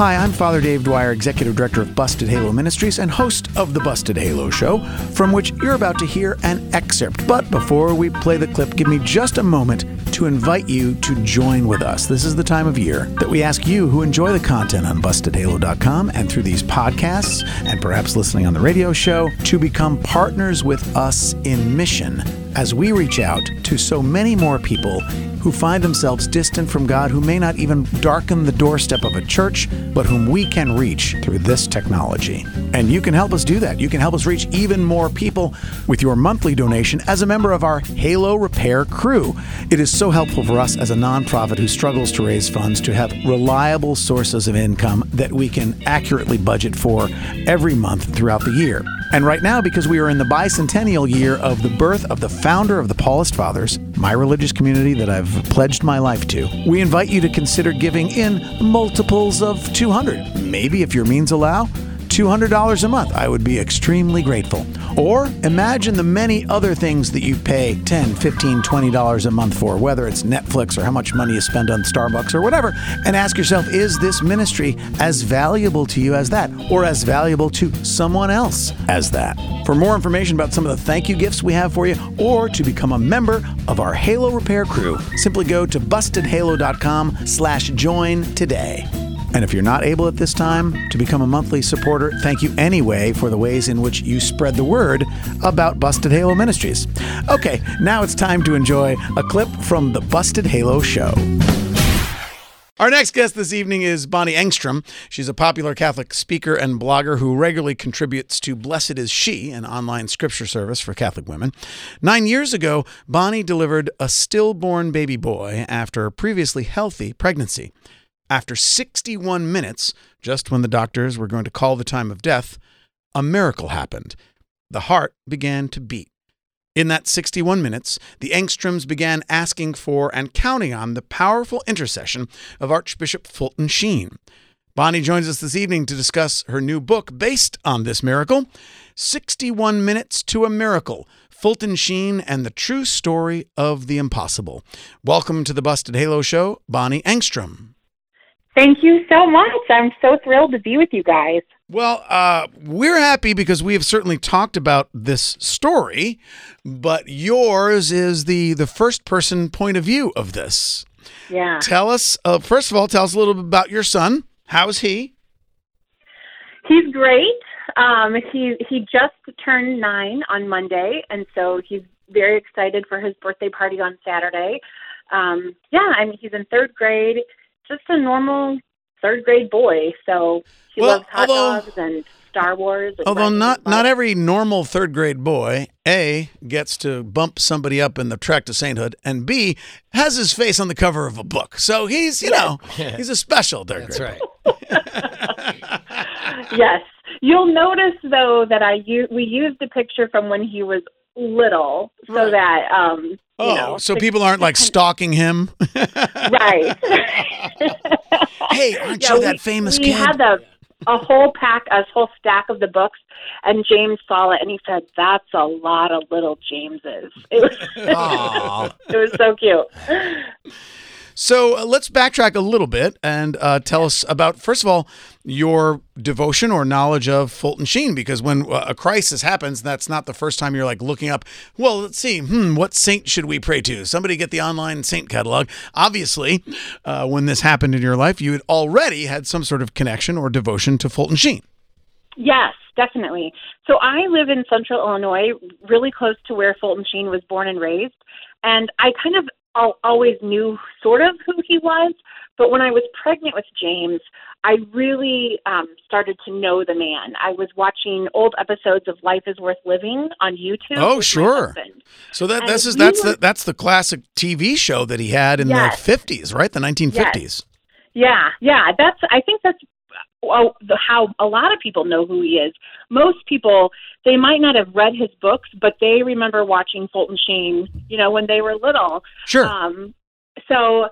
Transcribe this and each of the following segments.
Hi, I'm Father Dave Dwyer, Executive Director of Busted Halo Ministries and host of The Busted Halo Show, from which you're about to hear an excerpt. But before we play the clip, give me just a moment to invite you to join with us. This is the time of year that we ask you who enjoy the content on bustedhalo.com and through these podcasts and perhaps listening on the radio show to become partners with us in mission as we reach out to so many more people who find themselves distant from God, who may not even darken the doorstep of a church, but whom we can reach through this technology. And you can help us do that. You can help us reach even more people with your monthly donation as a member of our Halo Repair crew. It is so helpful for us as a nonprofit who struggles to raise funds to have reliable sources of income that we can accurately budget for every month throughout the year. And right now, because we are in the bicentennial year of the birth of the founder of the Paulist Fathers, my religious community that I've pledged my life to, we invite you to consider giving in multiples of 200. Maybe if your means allow, $200 a month. I would be extremely grateful. Or imagine the many other things that you pay $10, $15, $20 a month for, whether it's Netflix or how much money you spend on Starbucks or whatever, and ask yourself, is this ministry as valuable to you as that, or as valuable to someone else as that? For more information about some of the thank you gifts we have for you, or to become a member of our Halo Repair crew, simply go to bustedhalo.com slash join today. And if you're not able at this time to become a monthly supporter, thank you anyway for the ways in which you spread the word about Busted Halo Ministries. Okay, now it's time to enjoy a clip from the Busted Halo Show. Our next guest this evening is Bonnie Engstrom. She's a popular Catholic speaker and blogger who regularly contributes to Blessed is She, an online scripture service for Catholic women. Nine years ago, Bonnie delivered a stillborn baby boy after a previously healthy pregnancy. After 61 minutes, just when the doctors were going to call the time of death, a miracle happened. The heart began to beat. In that 61 minutes, the Engstroms began asking for and counting on the powerful intercession of Archbishop Fulton Sheen. Bonnie joins us this evening to discuss her new book based on this miracle 61 Minutes to a Miracle Fulton Sheen and the True Story of the Impossible. Welcome to the Busted Halo Show, Bonnie Engstrom. Thank you so much. I'm so thrilled to be with you guys. Well, uh, we're happy because we have certainly talked about this story, but yours is the the first person point of view of this. Yeah. Tell us, uh, first of all, tell us a little bit about your son. How's he? He's great. Um, he he just turned nine on Monday, and so he's very excited for his birthday party on Saturday. Um, yeah, I mean he's in third grade just a normal third grade boy. So he Well, loves hot although- dogs and Star Wars. And Although not his not every normal third grade boy a gets to bump somebody up in the track to sainthood, and b has his face on the cover of a book. So he's you know he's a special third That's grade. right. yes. You'll notice though that I u- we used a picture from when he was little, so Right. that um. you Oh, know, so to- people aren't like stalking him. right. hey, aren't Yeah, you we- that famous we kid? had a a whole pack, a whole stack of the books, and James saw it and he said, "That's a lot of little Jameses." It was, it was so cute. So uh, let's backtrack a little bit and uh, tell us about, first of all, your devotion or knowledge of Fulton Sheen, because when uh, a crisis happens, that's not the first time you're like looking up, well, let's see, hmm, what saint should we pray to? Somebody get the online saint catalog. Obviously, uh, when this happened in your life, you had already had some sort of connection or devotion to Fulton Sheen. Yes, definitely. So I live in central Illinois, really close to where Fulton Sheen was born and raised. And I kind of always knew sort of who he was. But when I was pregnant with James, I really um, started to know the man. I was watching old episodes of Life is Worth Living on YouTube. Oh, sure. So that And this is that's were- the that's the classic TV show that he had in Yes. the 50s, right? The 1950s. Yeah, yeah. That's. I think that's how a lot of people know who he is. Most people they might not have read his books, but they remember watching Fulton Sheen, you know, when they were little. Sure. Um, so,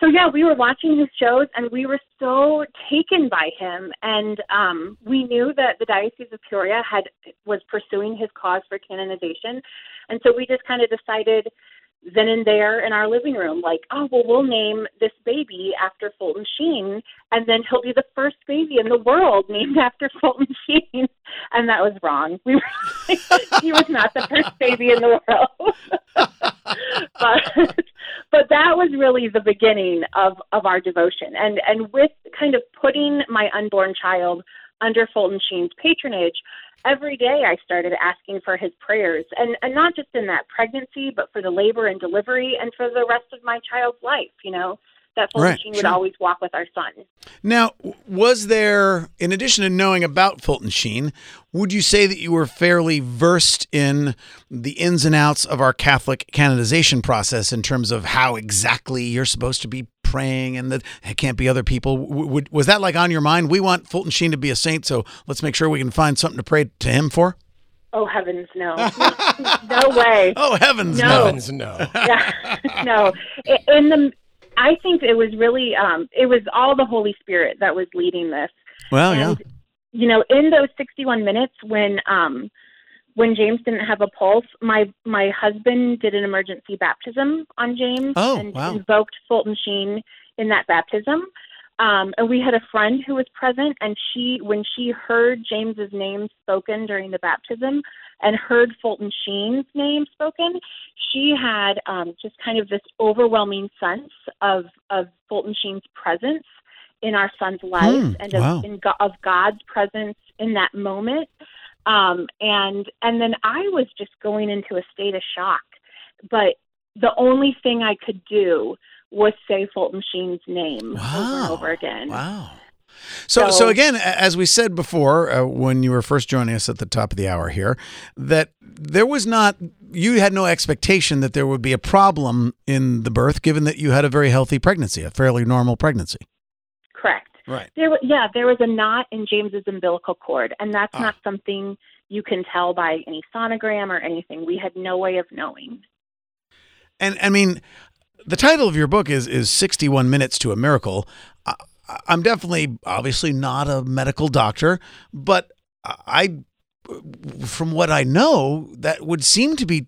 so yeah, we were watching his shows, and we were so taken by him. And um, we knew that the Diocese of Peoria had was pursuing his cause for canonization, and so we just kind of decided then and there in our living room, like, oh, well, we'll name this baby after Fulton Sheen, and then he'll be the first baby in the world named after Fulton Sheen. And that was wrong. We were, he was not the first baby in the world. but but that was really the beginning of of our devotion, and and with kind of putting my unborn child under Fulton Sheen's patronage every day I started asking for his prayers, and, and not just in that pregnancy, but for the labor and delivery and for the rest of my child's life, you know, that Fulton Right, Sheen sure. would always walk with our son. Now, was there, in addition to knowing about Fulton Sheen, would you say that you were fairly versed in the ins and outs of our Catholic canonization process in terms of how exactly you're supposed to be praying and that it can't be other people? W- would, was that like on your mind? We want Fulton Sheen to be a saint, so let's make sure we can find something to pray to him for? Oh, heavens, no. no way. Oh, heavens, No. no. Heavens, no. yeah, no. In the, I think it was really, um, it was all the Holy Spirit that was leading this. Well, yeah. you know in those 61 minutes when um when James didn't have a pulse my my husband did an emergency baptism on James Oh, and wow. invoked Fulton Sheen in that baptism um and we had a friend who was present and she when she heard James's name spoken during the baptism and heard Fulton Sheen's name spoken she had um just kind of this overwhelming sense of of Fulton Sheen's presence in our son's life Hmm, and of, wow. in, of God's presence in that moment. Um, and and then I was just going into a state of shock. But the only thing I could do was say Fulton Sheen's name over and over again. Wow. So, so, So- again, as we said before, uh, when you were first joining us at the top of the hour here, that there was not, you had no expectation that there would be a problem in the birth, given that you had a very healthy pregnancy, a fairly normal pregnancy. Right. There, yeah, there was a knot in James's umbilical cord, and that's Ah. not something you can tell by any sonogram or anything. We had no way of knowing. And I mean, the title of your book is is 61 Minutes to a Miracle. I, I'm definitely, obviously, not a medical doctor, but I, from what I know, that would seem to be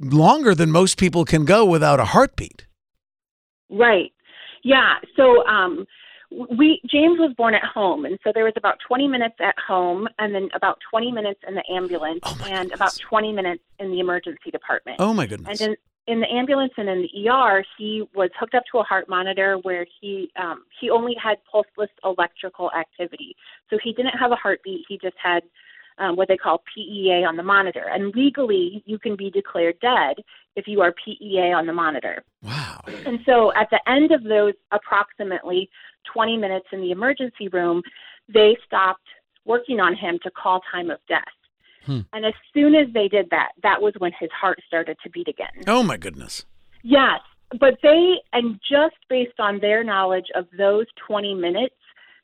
longer than most people can go without a heartbeat. Right. Yeah. So um we James was born at home and so there was about 20 minutes at home and then about 20 minutes in the ambulance Oh, and goodness. about 20 minutes in the emergency department. Oh my goodness. And in in the ambulance and in the ER, he was hooked up to a heart monitor where he um, he only had pulseless electrical activity. So he didn't have a heartbeat. He just had um, what they call PEA on the monitor. And legally, you can be declared dead if you are PEA on the monitor. wow. And so at the end of those approximately 20 minutes in the emergency room, they stopped working on him to call time of death. Hmm. And as soon as they did that, that was when his heart started to beat again. Oh my goodness. Yes, but they, and just based on their knowledge of those 20 minutes,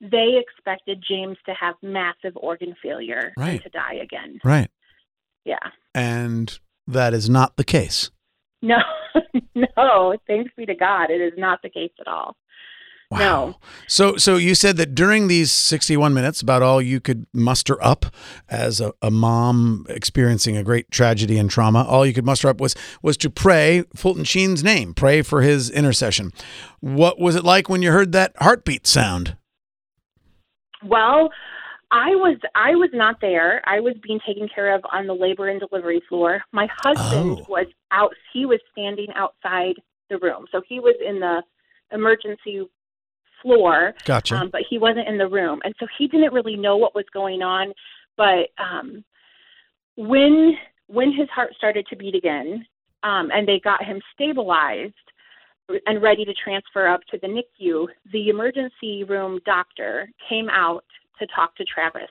they expected James to have massive organ failure Right. and to die again. Right. Yeah. And that is not the case. No, no, thanks be to God, it is not the case at all. Wow. No. So so you said that during these 61 minutes, about all you could muster up as a, a mom experiencing a great tragedy and trauma, all you could muster up was was to pray Fulton Sheen's name, pray for his intercession. What was it like when you heard that heartbeat sound? Well, I was I was not there. I was being taken care of on the labor and delivery floor. My husband Oh. was out. He was standing outside the room, so he was in the emergency floor, Gotcha. um, but he wasn't in the room, and so he didn't really know what was going on. But um, when when his heart started to beat again, um, and they got him stabilized and ready to transfer up to the NICU, the emergency room doctor came out to talk to Travis,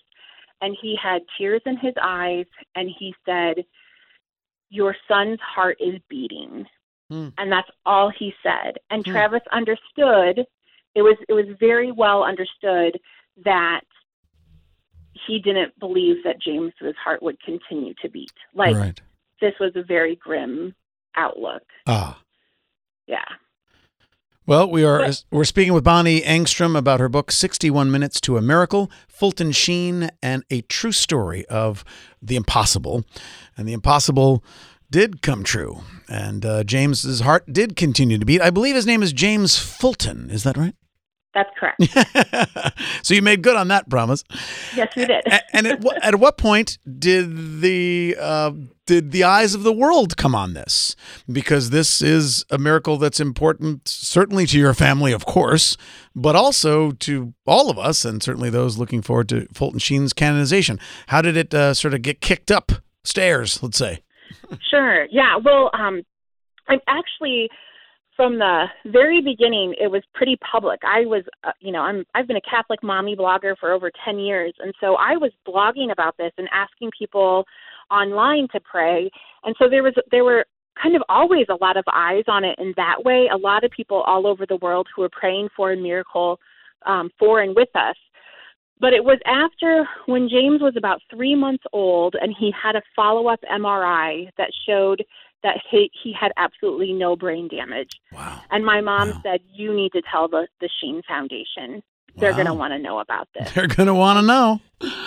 and he had tears in his eyes, and he said, "Your son's heart is beating," Hmm. and that's all he said. And Hmm. Travis understood. It was it was very well understood that he didn't believe that James's heart would continue to beat. Like right. this was a very grim outlook. Ah. Yeah. Well, we are we're speaking with Bonnie Engstrom about her book 61 Minutes to a Miracle, Fulton Sheen and a true story of the impossible. And the impossible did come true, and uh, James's heart did continue to beat. I believe his name is James Fulton. Is that right? That's correct. so you made good on that promise. yes, we did. And at, at what point did the uh, did the eyes of the world come on this? Because this is a miracle that's important, certainly to your family, of course, but also to all of us, and certainly those looking forward to Fulton Sheen's canonization. How did it uh, sort of get kicked up stairs? Let's say. Sure. Yeah. Well, um, I'm actually from the very beginning. It was pretty public. I was, uh, you know, I'm I've been a Catholic mommy blogger for over ten years, and so I was blogging about this and asking people online to pray. And so there was there were kind of always a lot of eyes on it in that way. A lot of people all over the world who were praying for a miracle um, for and with us. But it was after when James was about three months old and he had a follow up MRI that showed that he, he had absolutely no brain damage. Wow. And my mom Wow. said, You need to tell the, the Sheen Foundation. They're Wow. going to want to know about this. They're gonna want to know.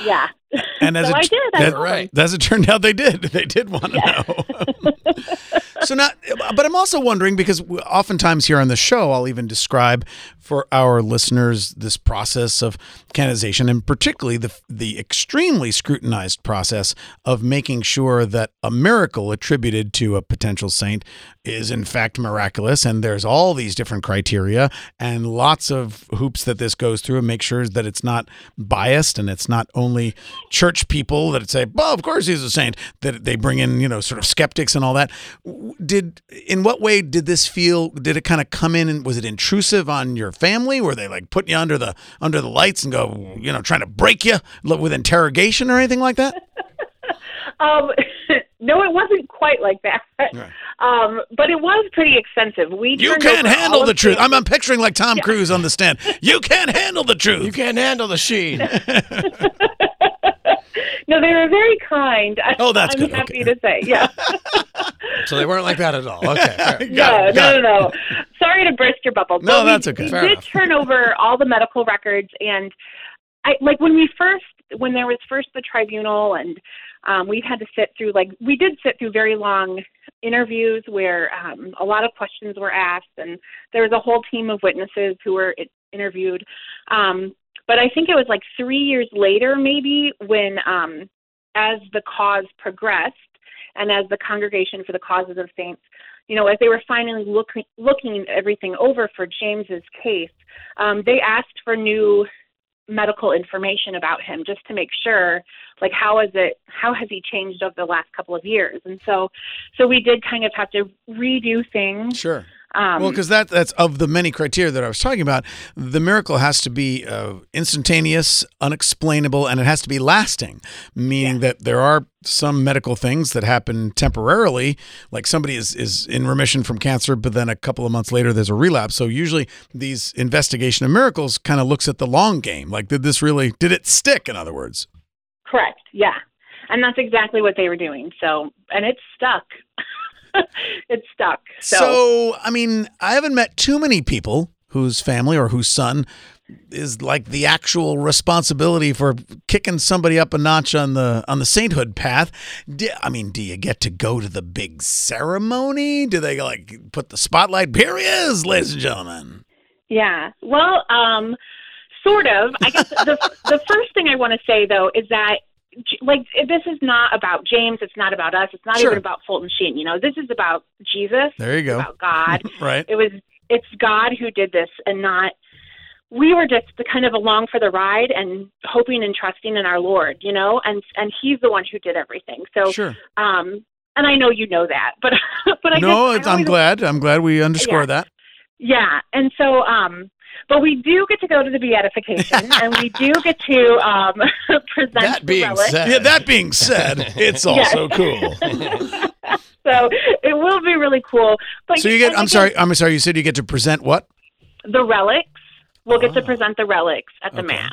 Yeah. And as so it, I did. I that- told. As it turned out, they did. They did want to know. so now, but I'm also wondering because oftentimes here on the show, I'll even describe for our listeners this process of canonization, and particularly the the extremely scrutinized process of making sure that a miracle attributed to a potential saint is in fact miraculous. And there's all these different criteria and lots of hoops that this goes through, and make sure that it's not biased and it's not only church people that say, "Well, of course he's a saint." That they bring in, you know, sort of skeptics and all that. Did in what way did this feel? Did it kind of come in and was it intrusive on your family? Were they like putting you under the under the lights and go, you know, trying to break you with interrogation or anything like that? Um, no, it wasn't quite like that. Right. Um, but it was pretty extensive. We You can't handle the truth. I'm, I'm picturing like Tom Cruise on the stand. You can't handle the truth. You can't handle the sheen. no, they were very kind. I- Oh, that's I'm good. happy Okay. to say, yeah. So they weren't like that at all. Okay. No, it, no, no, no. Sorry to burst your bubble. No, but we- that's okay. We Fair did enough. turn over all the medical records, and I like when we first, when there was first the tribunal, and um, we had to sit through like we did sit through very long interviews where um, a lot of questions were asked, and there was a whole team of witnesses who were interviewed. Um, but I think it was like three years later, maybe when, um, as the cause progressed, and as the Congregation for the Causes of Saints you know, as they were finally looking looking everything over for James's case, um, they asked for new medical information about him just to make sure, like, how is it, how has he changed over the last couple of years? And so, so we did kind of have to redo things. Sure. Um, Well, because that that's of the many criteria that I was talking about. The miracle has to be uh, instantaneous, unexplainable, and it has to be lasting. Meaning that there are some medical things that happen temporarily, like somebody is is in remission from cancer, but then a couple of months later there's a relapse. So usually these investigation of miracles kind of looks at the long game. Like, did this really did it stick? In other words. correct, yeah, and that's exactly what they were doing. So, and it stuck. it stuck. So, So, I mean, I haven't met too many people whose family or whose son is like the actual responsibility for kicking somebody up a notch on the on the sainthood path. Do, I mean, do you get to go to the big ceremony? Do they like put the spotlight? Here he is, ladies and gentlemen. Yeah. Well, um, sort of. I guess the the first thing I want to say though is that like this is not about James. It's not about us. It's not Sure. even about Fulton Sheen. You know, this is about Jesus. There you go. About God. Right. it was. It's God who did this, and not. We were just the kind of along for the ride and hoping and trusting in our Lord, you know, and and He's the one who did everything. So, Sure. um, and I know you know that, but but I no, guess, I I'm glad. I'm glad we underscore Yeah. that. yeah, and so, um, but we do get to go to the beatification, and we do get to um, present That the being relic. said, Yeah. That being said, it's also cool. So it will be really cool. But So you get. I'm again, sorry. I'm sorry. You said you get to present what? The relics. We'll get to Oh. present the relics at the Okay. mass.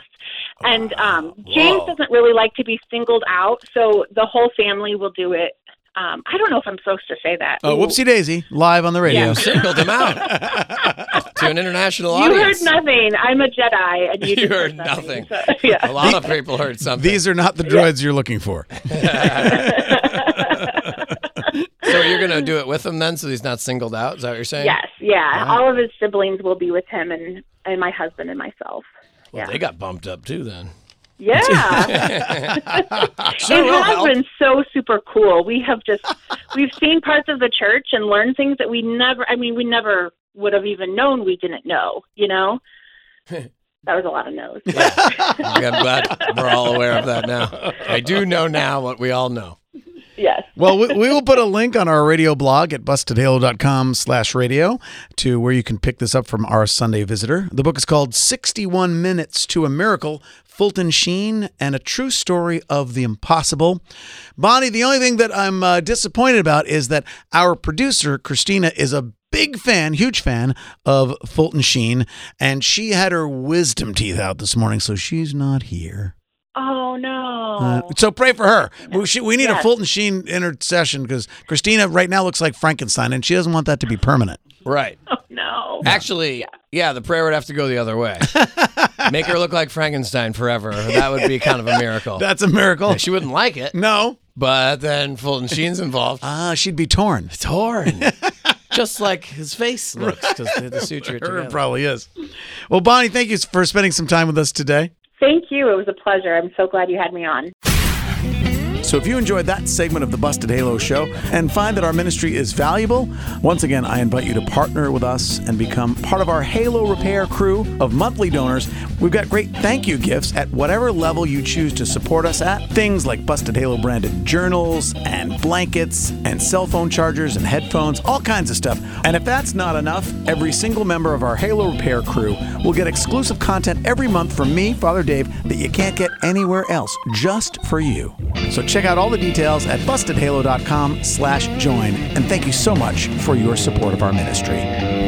And um, James Whoa. doesn't really like to be singled out, so the whole family will do it. Um, I don't know if I'm supposed to say that. Oh, Ooh. whoopsie daisy! Live on the radio. you singled him out to an international You heard nothing. I'm a Jedi, and you, You just heard nothing. nothing. So, yeah. A lot of people heard something. These are not the droids you're looking for. So you're gonna do it with him then, so he's not singled out. Is that what you're saying? Yes, yeah. Wow. All of his siblings will be with him and and my husband and myself. Well, Yeah. they got bumped up too then. Yeah. Sure it has been so super cool. We have just we've seen parts of the church and learned things that we never I mean, we never would have even known we didn't know, you know? That was a lot of no's. I'm glad we're all aware of that now. I do know now what we all know. Yes. Well, we, we will put a link on our radio blog at bustedhalo.com slash radio to where you can pick this up from our Sunday visitor. The book is called 61 Minutes to a Miracle, Fulton Sheen, and a True Story of the Impossible. Bonnie, the only thing that I'm uh, disappointed about is that our producer, Christina, is a big fan, huge fan of Fulton Sheen, and she had her wisdom teeth out this morning, so she's not here. Oh no. Uh, so pray for her. We, she, we need a Fulton Sheen intercession because Christina right now looks like Frankenstein, and she doesn't want that to be permanent. Right. oh no. Actually, yeah, the prayer would have to go the other way. Make her look like Frankenstein forever. That would be kind of a miracle. That's a miracle. She wouldn't like it, No, but then Fulton Sheen's involved. ah, she'd be torn. Torn. Just like his face looks because the suture it Her probably is. Well, Bonnie, thank you for spending some time with us today. Thank you. It was a pleasure. I'm so glad you had me on. So if you enjoyed that segment of the Busted Halo show and find that our ministry is valuable, once again, I invite you to partner with us and become part of our Halo Repair crew of monthly donors. We've got great thank you gifts at whatever level you choose to support us at. Things like Busted Halo branded journals and blankets and cell phone chargers and headphones, all kinds of stuff. And if that's not enough, every single member of our Halo Repair crew will get exclusive content every month from me, Father Dave, that you can't get anywhere else, just for you. So check out all the details at bustedhalo.com slash join. And thank you so much for your support of our ministry.